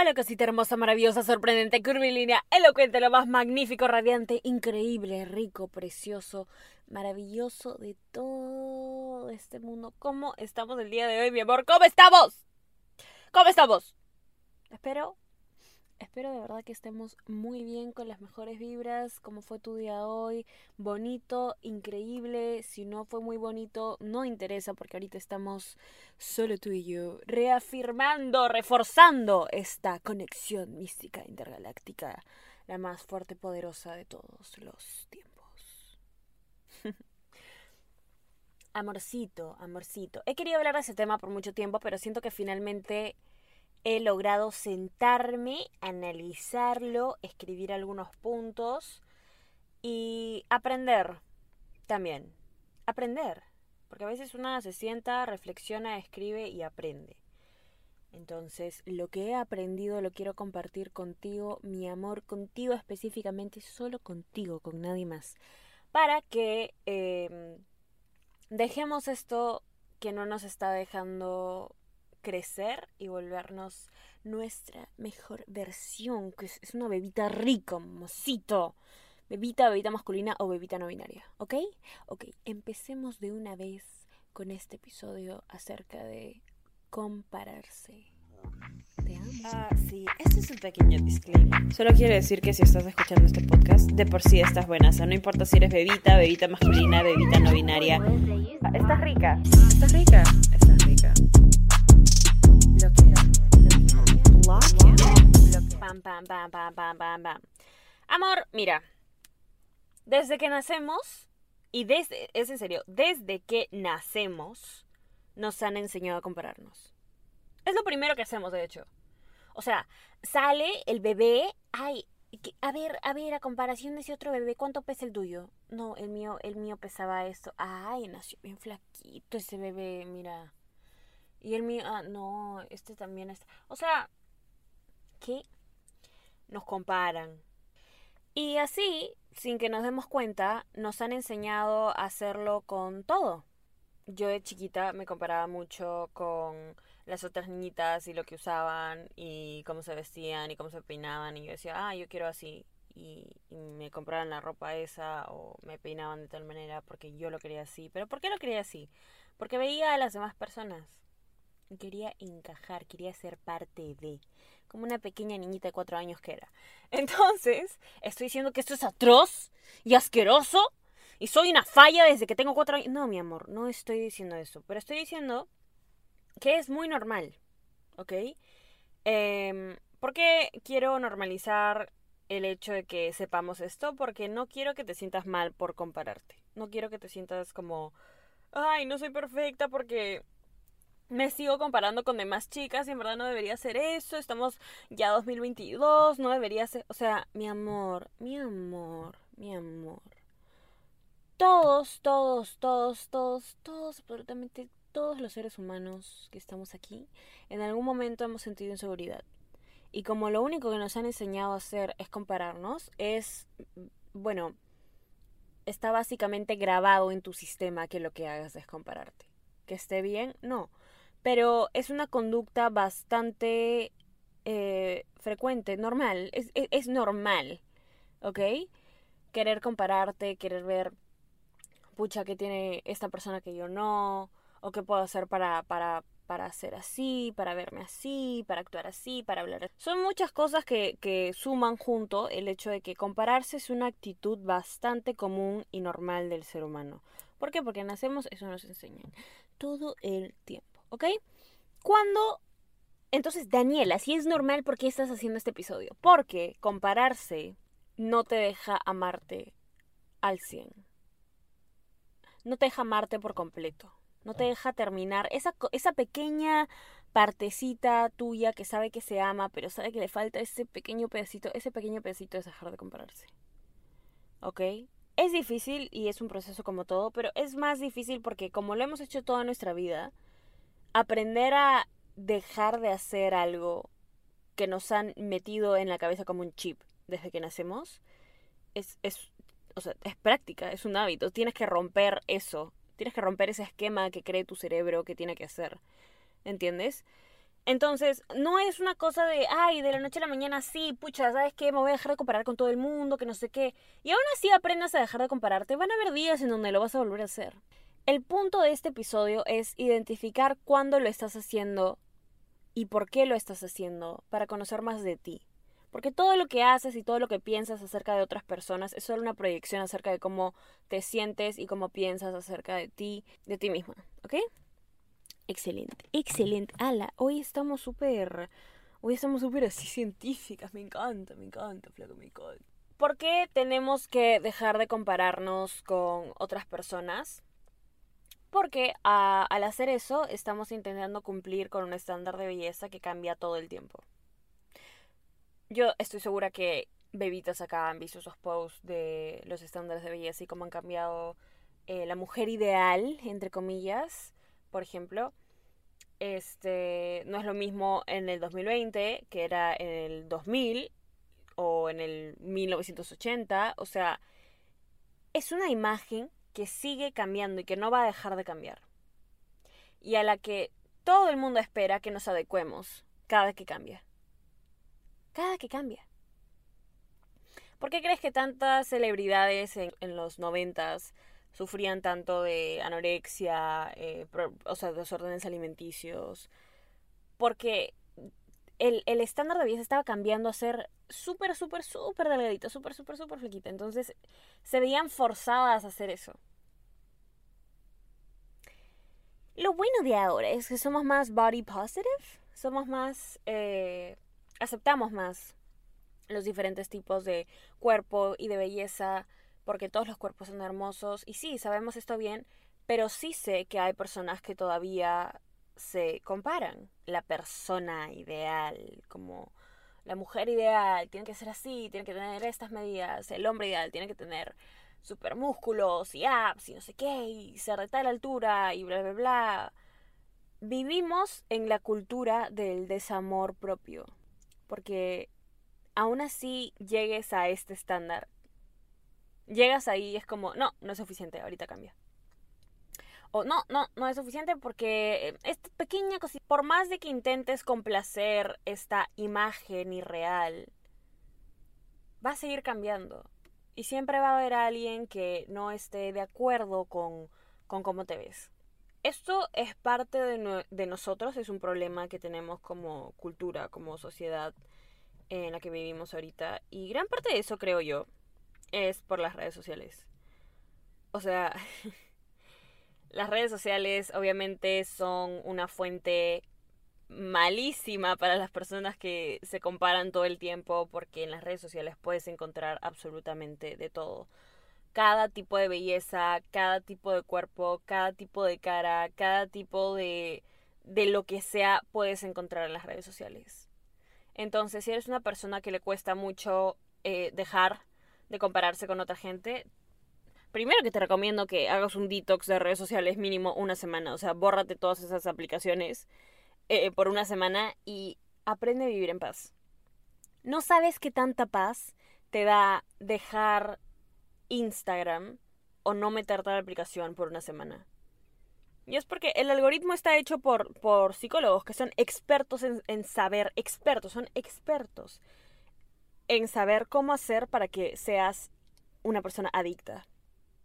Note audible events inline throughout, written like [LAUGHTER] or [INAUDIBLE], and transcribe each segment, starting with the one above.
Hola cosita hermosa, maravillosa, sorprendente, curvilínea, elocuente, lo más magnífico, radiante, increíble, rico, precioso, maravilloso de todo este mundo. ¿Cómo estamos el día de hoy, mi amor? ¿Cómo estamos? ¿Cómo estamos? Espero Espero de verdad que estemos muy bien con las mejores vibras. como fue tu día hoy? Bonito, increíble. Si no fue muy bonito, no interesa porque ahorita estamos solo tú y yo reafirmando, reforzando esta conexión mística intergaláctica, la más fuerte y poderosa de todos los tiempos. [LAUGHS] amorcito, amorcito. He querido hablar de ese tema por mucho tiempo, pero siento que finalmente he logrado sentarme, analizarlo, escribir algunos puntos y aprender también. Aprender. Porque a veces una se sienta, reflexiona, escribe y aprende. Entonces, lo que he aprendido lo quiero compartir contigo, mi amor, contigo específicamente, solo contigo, con nadie más. Para que em, dejemos esto que no nos está dejando crecer y volvernos nuestra mejor versión, que es una bebita rico, mocito. Bebita, bebita masculina o bebita no binaria, ¿ok? Ok, empecemos de una vez con este episodio acerca de compararse. Ah, sí, este es un pequeño disclaimer. Solo quiero decir que si estás escuchando este podcast, de por sí estás buena. O sea, no importa si eres bebita, bebita masculina, bebita no binaria. Estás rica. Estás rica. Estás rica. Amor, mira. Desde que nacemos, y desde, es en serio, desde que nacemos, nos han enseñado a compararnos. Es lo primero que hacemos, de hecho. O sea, sale el bebé, ay, a ver, a ver, a comparación de ese otro bebé, ¿cuánto pesa el tuyo? No, el mío, el mío pesaba esto. Ay, nació bien flaquito ese bebé, mira. Y el mío, ah, no, este también está. O sea, ¿qué? Nos comparan. Y así, sin que nos demos cuenta, nos han enseñado a hacerlo con todo. Yo de chiquita me comparaba mucho con las otras niñitas y lo que usaban y cómo se vestían y cómo se peinaban y yo decía, ah, yo quiero así. Y, y, me compraban la ropa esa o me peinaban de tal manera porque yo lo quería así. ¿Pero por qué lo quería así? Porque veía a las demás personas quería encajar, quería ser parte de, como una pequeña niñita de cuatro años que era. Entonces, estoy diciendo que esto es atroz y asqueroso y soy una falla desde que tengo cuatro años. No, mi amor, no estoy diciendo eso, pero estoy diciendo que es muy normal, ¿ok? Eh, ¿Por qué quiero normalizar el hecho de que sepamos esto? Porque no quiero que te sientas mal por compararte. No quiero que te sientas como, ay, no soy perfecta porque me sigo comparando con demás chicas y en verdad no debería ser eso. Estamos ya 2022, no debería ser... O sea, mi amor, mi amor, mi amor. Todos, todos, todos, todos, todos, absolutamente todos los seres humanos que estamos aquí, en algún momento hemos sentido inseguridad. Y como lo único que nos han enseñado a hacer es compararnos, es, bueno, está básicamente grabado en tu sistema que lo que hagas es compararte. Que esté bien, no pero es una conducta bastante eh, frecuente, normal, es, es, normal, ¿ok? Querer compararte, querer ver, pucha, ¿qué tiene esta persona que yo no? ¿O qué puedo hacer para, para, para ser así, para verme así, para actuar así, para hablar. Son muchas cosas que, que, suman junto el hecho de que compararse es una actitud bastante común y normal del ser humano. ¿Por qué? Porque nacemos, eso nos enseñan todo el tiempo. ¿Ok? Cuando... Entonces, Daniela, si es normal, ¿por qué estás haciendo este episodio? Porque compararse no te deja amarte al 100. No te deja amarte por completo. No te deja terminar esa, esa pequeña partecita tuya que sabe que se ama, pero sabe que le falta ese pequeño pedacito. Ese pequeño pedacito es dejar de compararse. ¿Ok? Es difícil y es un proceso como todo, pero es más difícil porque como lo hemos hecho toda nuestra vida, aprender a dejar de hacer algo que nos han metido en la cabeza como un chip desde que nacemos es, es, o sea, es práctica, es un hábito. Tienes que romper eso. Tienes que romper ese esquema que cree tu cerebro que tiene que hacer. ¿Entiendes? Entonces, no es una cosa de, ay, de la noche a la mañana, sí, pucha, ¿sabes qué? Me voy a dejar de comparar con todo el mundo, que no sé qué. Y aún así aprendas a dejar de compararte, van a haber días en donde lo vas a volver a hacer. El punto de este episodio es identificar cuándo lo estás haciendo y por qué lo estás haciendo para conocer más de ti. Porque todo lo que haces y todo lo que piensas acerca de otras personas es solo una proyección acerca de cómo te sientes y cómo piensas acerca de ti, de ti misma, ¿ok? Excelente, excelente. Ala, hoy estamos súper, hoy estamos súper así científicas, me encanta, me encanta, flaco, me encanta. ¿Por qué tenemos que dejar de compararnos con otras personas? Porque al hacer eso estamos intentando cumplir con un estándar de belleza que cambia todo el tiempo. Yo estoy segura que bebitas acá han visto esos posts de los estándares de belleza y cómo han cambiado eh, la mujer ideal, entre comillas, por ejemplo. Este, no es lo mismo en el 2020 que era en el 2000 o en el 1980. O sea, es una imagen que sigue cambiando y que no va a dejar de cambiar. Y a la que todo el mundo espera que nos adecuemos cada que cambia. Cada que cambia. ¿Por qué crees que tantas celebridades en, los noventas sufrían tanto de anorexia, eh, o sea, desórdenes alimenticios? Porque el, el, estándar de belleza estaba cambiando a ser súper, súper, súper delgadita, súper, súper, súper flequita. Entonces se veían forzadas a hacer eso. Lo bueno de ahora es que somos más body positive, somos más eh, aceptamos más los diferentes tipos de cuerpo y de belleza, porque todos los cuerpos son hermosos. Y sí, sabemos esto bien, pero sí sé que hay personas que todavía se comparan. La persona ideal, como la mujer ideal, tiene que ser así, tiene que tener estas medidas. El hombre ideal tiene que tener super músculos y abs y no sé qué, y ser de tal altura y bla, bla, bla. Vivimos en la cultura del desamor propio porque aún así llegues a este estándar, llegas ahí y es como, no, no es suficiente, ahorita cambia. O no, no, no es suficiente porque eh, esta pequeña cosita, por más de que intentes complacer esta imagen irreal, va a seguir cambiando. Y siempre va a haber alguien que no esté de acuerdo con, con cómo te ves. Esto es parte de, nosotros, es un problema que tenemos como cultura, como sociedad en la que vivimos ahorita. Y gran parte de eso, creo yo, es por las redes sociales. O sea, [LAUGHS] las redes sociales obviamente son una fuente malísima para las personas que se comparan todo el tiempo porque en las redes sociales puedes encontrar absolutamente de todo cada tipo de belleza, cada tipo de cuerpo, cada tipo de cara, cada tipo de, de lo que sea puedes encontrar en las redes sociales. Entonces, si eres una persona que le cuesta mucho eh, dejar de compararse con otra gente, primero que te recomiendo que hagas un detox de redes sociales mínimo una semana. O sea, bórrate todas esas aplicaciones eh, por una semana y aprende a vivir en paz. No sabes qué tanta paz te da dejar Instagram o no meterte a la aplicación por una semana. Y es porque el algoritmo está hecho por, por psicólogos que son expertos en, en saber, expertos, son expertos en saber cómo hacer para que seas una persona adicta.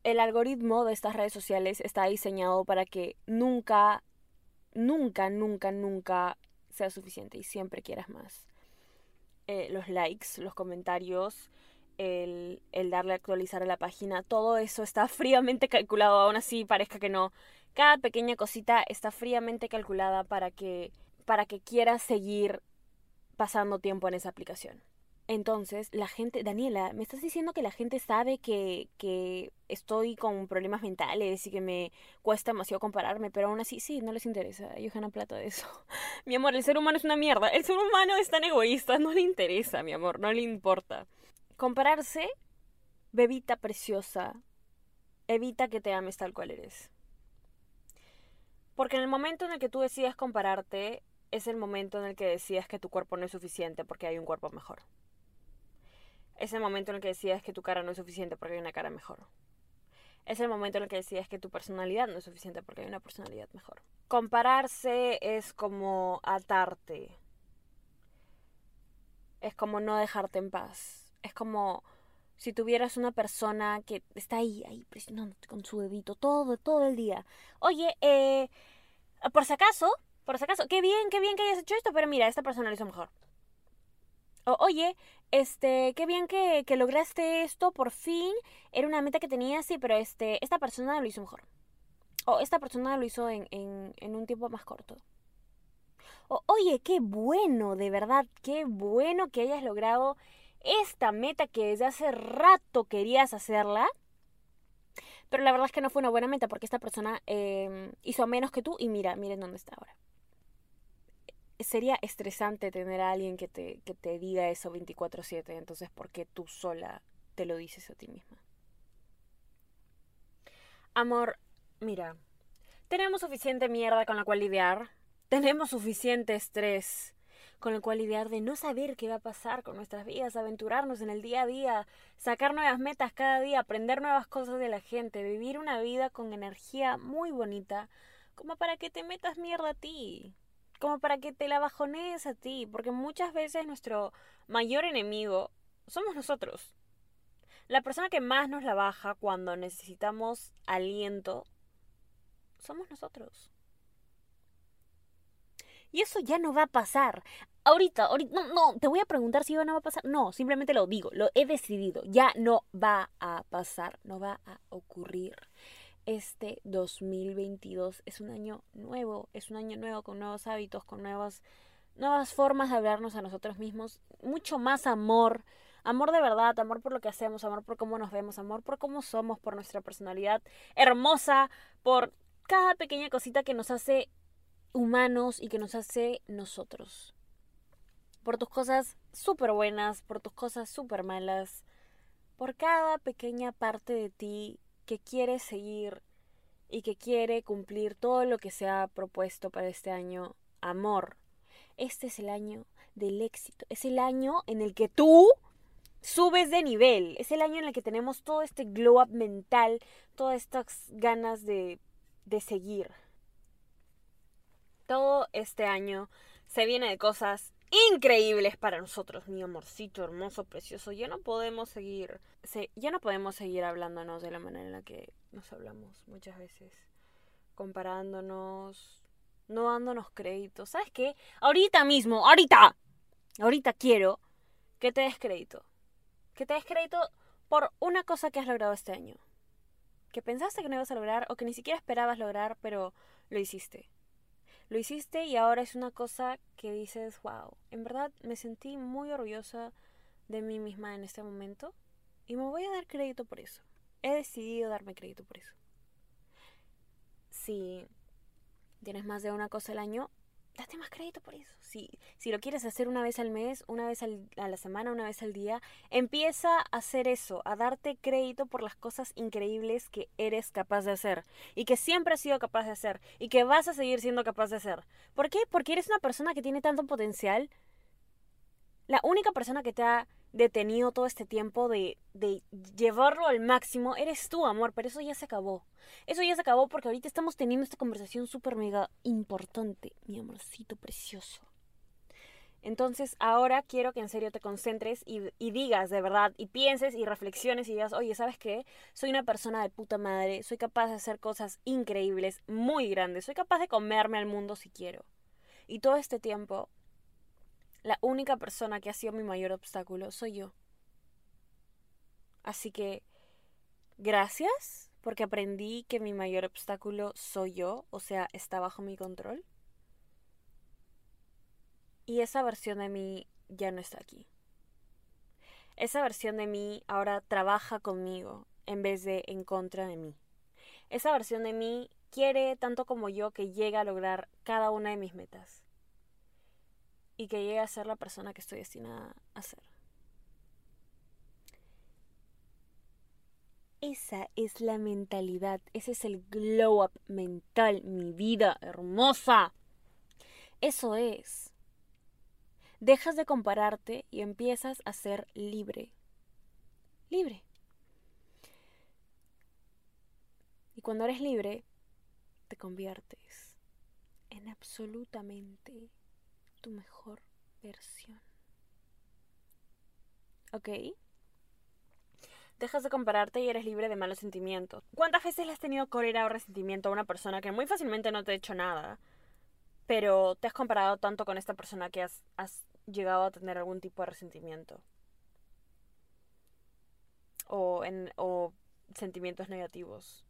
El algoritmo de estas redes sociales está diseñado para que nunca, nunca, nunca, nunca sea suficiente y siempre quieras más. Eh, los likes, los comentarios, el, el darle a actualizar a la página, todo eso está [LAUGHS] fríamente calculado, aún así parezca que no. Cada pequeña cosita está fríamente calculada para que, para que quieras seguir pasando tiempo en esa aplicación. Entonces, la gente, Daniela, me estás diciendo que la gente sabe que, que estoy con problemas mentales y que me cuesta demasiado compararme, pero aún así, sí, no les interesa. Ellos ganan plata de eso. [LAUGHS] mi amor, el ser humano es una mierda. El ser humano es tan egoísta, no le interesa, mi amor, no le importa. Compararse, bebita preciosa, evita que te ames tal cual eres. Porque en el momento en el que tú decidas compararte, es el momento en el que decidas que tu cuerpo no es suficiente porque hay un cuerpo mejor. Es el momento en el que decidas que tu cara no es suficiente porque hay una cara mejor. es el momento en el que decides que tu personalidad no es suficiente porque hay una personalidad mejor. Compararse es como atarte. Es como no dejarte en paz. Es como si tuvieras una persona que está ahí, ahí presionándote con su dedito todo, todo el día. Oye, eh, por si acaso, por si acaso, qué bien, qué bien que hayas hecho esto, pero mira, esta persona lo hizo mejor. O, oye, este, qué bien que, que, lograste esto, por fin. Era una meta que tenías, sí, pero este, esta persona lo hizo mejor. O esta persona lo hizo en, en, en un tiempo más corto. O, oye, qué bueno, de verdad, qué bueno que hayas logrado esta meta que desde hace rato querías hacerla. Pero la verdad es que no fue una buena meta porque esta persona eh, hizo menos que tú y mira, miren dónde está ahora sería estresante tener a alguien que te, que te diga eso 24/7, entonces ¿por qué tú sola te lo dices a ti misma? Amor, mira, tenemos suficiente mierda con la cual lidiar, tenemos suficiente estrés con el cual lidiar de no saber qué va a pasar con nuestras vidas, aventurarnos en el día a día, sacar nuevas metas cada día, aprender nuevas cosas de la gente, vivir una vida con energía muy bonita, como para que te metas mierda a ti como para que te la bajonees a ti, porque muchas veces nuestro mayor enemigo somos nosotros. La persona que más nos la baja cuando necesitamos aliento somos nosotros. Y eso ya no va a pasar. Ahorita, ahorita, no, no, te voy a preguntar si no va a pasar. No, simplemente lo digo, lo he decidido. Ya no va a pasar, no va a ocurrir este 2022 es un año nuevo, es un año nuevo con nuevos hábitos, con nuevas, nuevas formas de hablarnos a nosotros mismos, mucho más amor, amor de verdad, amor por lo que hacemos, amor por cómo nos vemos, amor por cómo somos, por nuestra personalidad hermosa, por cada pequeña cosita que nos hace humanos y que nos hace nosotros. Por tus cosas súper buenas, por tus cosas súper malas, por cada pequeña parte de ti que quiere seguir y que quiere cumplir todo lo que se ha propuesto para este año, amor. Este es el año del éxito, es el año en el que tú subes de nivel, es el año en el que tenemos todo este glow up mental, todas estas ganas de, de seguir. Todo este año se viene de cosas increíbles para nosotros, mi amorcito hermoso, precioso. Ya no podemos seguir, ya no podemos seguir hablándonos de la manera en la que nos hablamos muchas veces, comparándonos, no dándonos crédito. ¿Sabes qué? Ahorita mismo, ahorita, ahorita quiero que te des crédito. Que te des crédito por una cosa que has logrado este año. Que pensaste que no ibas a lograr o que ni siquiera esperabas lograr, pero lo hiciste lo hiciste y ahora es una cosa que dices, wow, en verdad me sentí muy orgullosa de mí misma en este momento y me voy a dar crédito por eso. He decidido darme crédito por eso. Si tienes más de una cosa al año, date más crédito por eso. Si, si lo quieres hacer una vez al mes, una vez a la semana, una vez al día, empieza a hacer eso, a darte crédito por las cosas increíbles que eres capaz de hacer y que siempre has sido capaz de hacer y que vas a seguir siendo capaz de hacer. ¿Por qué? Porque eres una persona que tiene tanto potencial. La única persona que te ha detenido todo este tiempo de, de llevarlo al máximo eres tú, amor, pero eso ya se acabó. Eso ya se acabó porque ahorita estamos teniendo esta conversación súper mega importante, mi amorcito precioso. Entonces ahora quiero que en serio te concentres y, y, digas de verdad, y pienses y reflexiones y digas, oye, ¿sabes qué? Soy una persona de puta madre, soy capaz de hacer cosas increíbles, muy grandes, soy capaz de comerme al mundo si quiero. Y todo este tiempo la única persona que ha sido mi mayor obstáculo soy yo. Así que, gracias porque aprendí que mi mayor obstáculo soy yo, o sea, está bajo mi control. Y esa versión de mí ya no está aquí. Esa versión de mí ahora trabaja conmigo en vez de en contra de mí. Esa versión de mí quiere tanto como yo que llegue a lograr cada una de mis metas y que llegue a ser la persona que estoy destinada a ser. Esa es la mentalidad, ese es el glow up mental, mi vida hermosa. Eso es. Dejas de compararte y empiezas a ser libre. Libre. Y cuando eres libre, te conviertes en absolutamente tu mejor versión. ¿Ok? Dejas de compararte y eres libre de malos sentimientos. ¿Cuántas veces le has tenido cólera o resentimiento a una persona que muy fácilmente no te ha hecho nada? Pero te has comparado tanto con esta persona que has, llegado a tener algún tipo de resentimiento. O, en, o sentimientos negativos.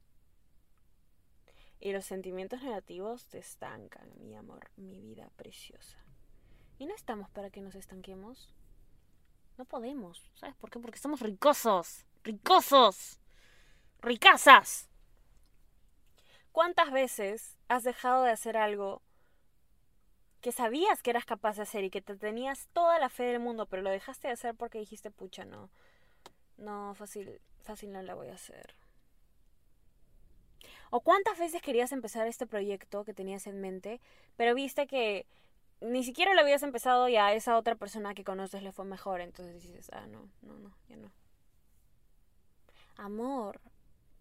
Y los sentimientos negativos te estancan, mi amor, mi vida preciosa. Y no estamos para que nos estanquemos. No podemos. ¿Sabes por qué? Porque somos ricosos. Ricosos. Ricasas. ¿Cuántas veces has dejado de hacer algo que sabías que eras capaz de hacer y que te tenías toda la fe del mundo, pero lo dejaste de hacer porque dijiste, pucha, no. No, fácil, fácil no la voy a hacer. ¿O cuántas veces querías empezar este proyecto que tenías en mente, pero viste que ni siquiera lo habías empezado y a esa otra persona que conoces le fue mejor? Entonces dices, ah, no, no, no, ya no. Amor.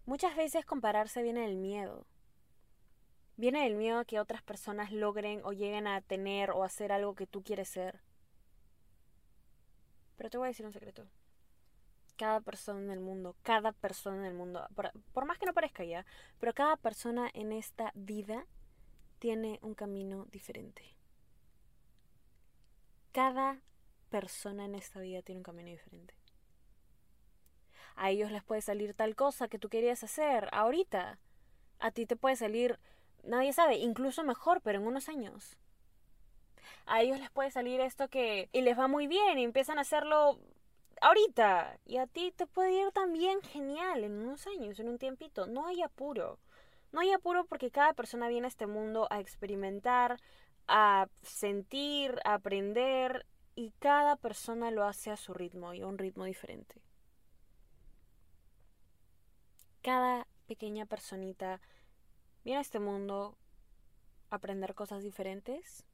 Muchas veces compararse viene del miedo. Viene del miedo a que otras personas logren o lleguen a tener o hacer algo que tú quieres ser. Pero te voy a decir un secreto cada persona en el mundo, cada persona en el mundo, por, más que no parezca ya, pero cada persona en esta vida tiene un camino diferente. Cada persona en esta vida tiene un camino diferente. A ellos les puede salir tal cosa que tú querías hacer ahorita. A ti te puede salir, nadie sabe, incluso mejor, pero en unos años. A ellos les puede salir esto que y les va muy bien y empiezan a hacerlo ahorita. Y a ti te puede ir también genial en unos años, en un tiempito. No hay apuro. No hay apuro porque cada persona viene a este mundo a experimentar, a sentir, a aprender y cada persona lo hace a su ritmo y a un ritmo diferente. Cada pequeña personita viene a este mundo a aprender cosas diferentes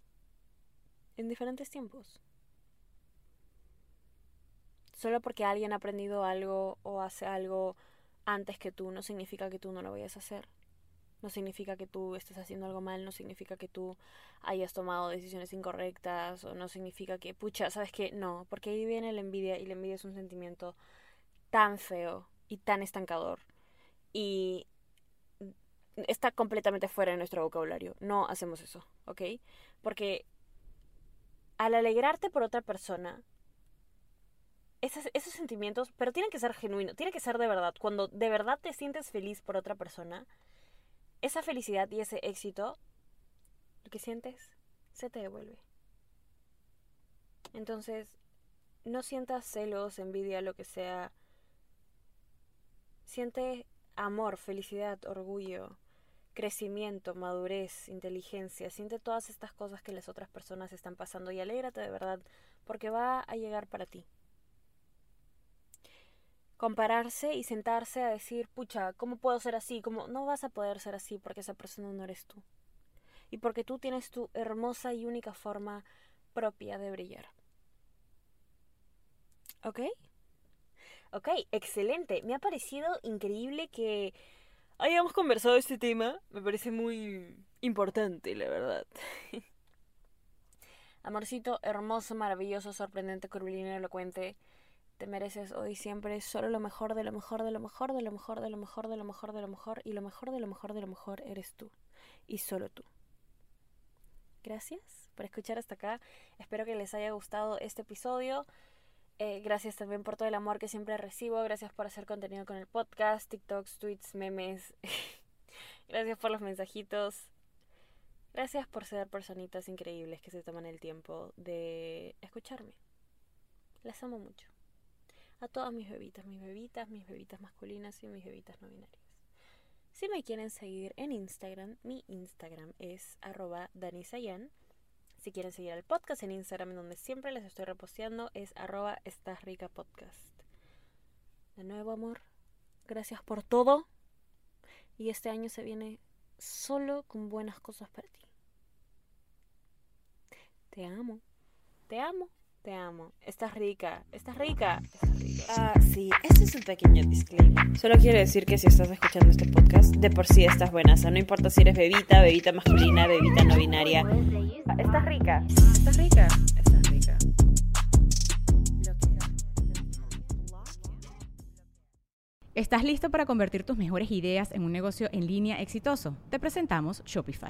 en diferentes tiempos. Solo porque alguien ha aprendido algo o hace algo antes que tú, no significa que tú no lo vayas a hacer. No significa que tú estés haciendo algo mal, no significa que tú hayas tomado decisiones incorrectas, o no significa que, pucha, ¿sabes qué? No, porque ahí viene la envidia y la envidia es un sentimiento tan feo y tan estancador. Y está completamente fuera de nuestro vocabulario. No hacemos eso, ¿ok? Porque al alegrarte por otra persona, esos, esos sentimientos, pero tienen que ser genuinos, tiene que ser de verdad. Cuando de verdad te sientes feliz por otra persona, esa felicidad y ese éxito, lo que sientes, se te devuelve. Entonces, no sientas celos, envidia, lo que sea. Siente amor, felicidad, orgullo, crecimiento, madurez, inteligencia. Siente todas estas cosas que las otras personas están pasando y alégrate de verdad porque va a llegar para ti compararse y sentarse a decir, pucha, ¿cómo puedo ser así? ¿Cómo? No vas a poder ser así porque esa persona no eres tú. Y porque tú tienes tu hermosa y única forma propia de brillar. ¿Ok? Ok, excelente. Me ha parecido increíble que hayamos conversado este tema. Me parece muy importante, la verdad. [LAUGHS] Amorcito hermoso, maravilloso, sorprendente, curvilíneo, elocuente. Te mereces hoy siempre solo lo mejor de lo mejor de lo mejor de lo mejor de lo mejor de lo mejor de lo mejor y lo mejor de lo mejor de lo mejor eres tú y solo tú. Gracias por escuchar hasta acá. Espero que les haya gustado este episodio. Eh, gracias también por todo el amor que siempre recibo. Gracias por hacer contenido con el podcast, TikToks, tweets, memes. [LAUGHS] gracias por los mensajitos. Gracias por ser personitas increíbles que se toman el tiempo de escucharme. Las amo mucho a todas mis bebitas, mis bebitas, mis bebitas masculinas y mis bebitas no binarias. Si me quieren seguir en Instagram, mi Instagram es arroba danisayan. Si quieren seguir al podcast en Instagram, donde siempre les estoy reposteando, es arroba rica podcast. De nuevo, amor, gracias por todo. Y este año se viene solo con buenas cosas para ti. Te amo. Te amo. Te amo. Estás rica. Estás rica. Estás rica. Ah, sí, este es un pequeño disclaimer. Solo quiero decir que si estás escuchando este podcast, de por sí estás buena. O sea, no importa si eres bebita, bebita masculina, bebita no binaria. Ah, Estás rica. Estás rica. Estás rica. ¿Estás listo para convertir tus mejores ideas en un negocio en línea exitoso? Te presentamos Shopify.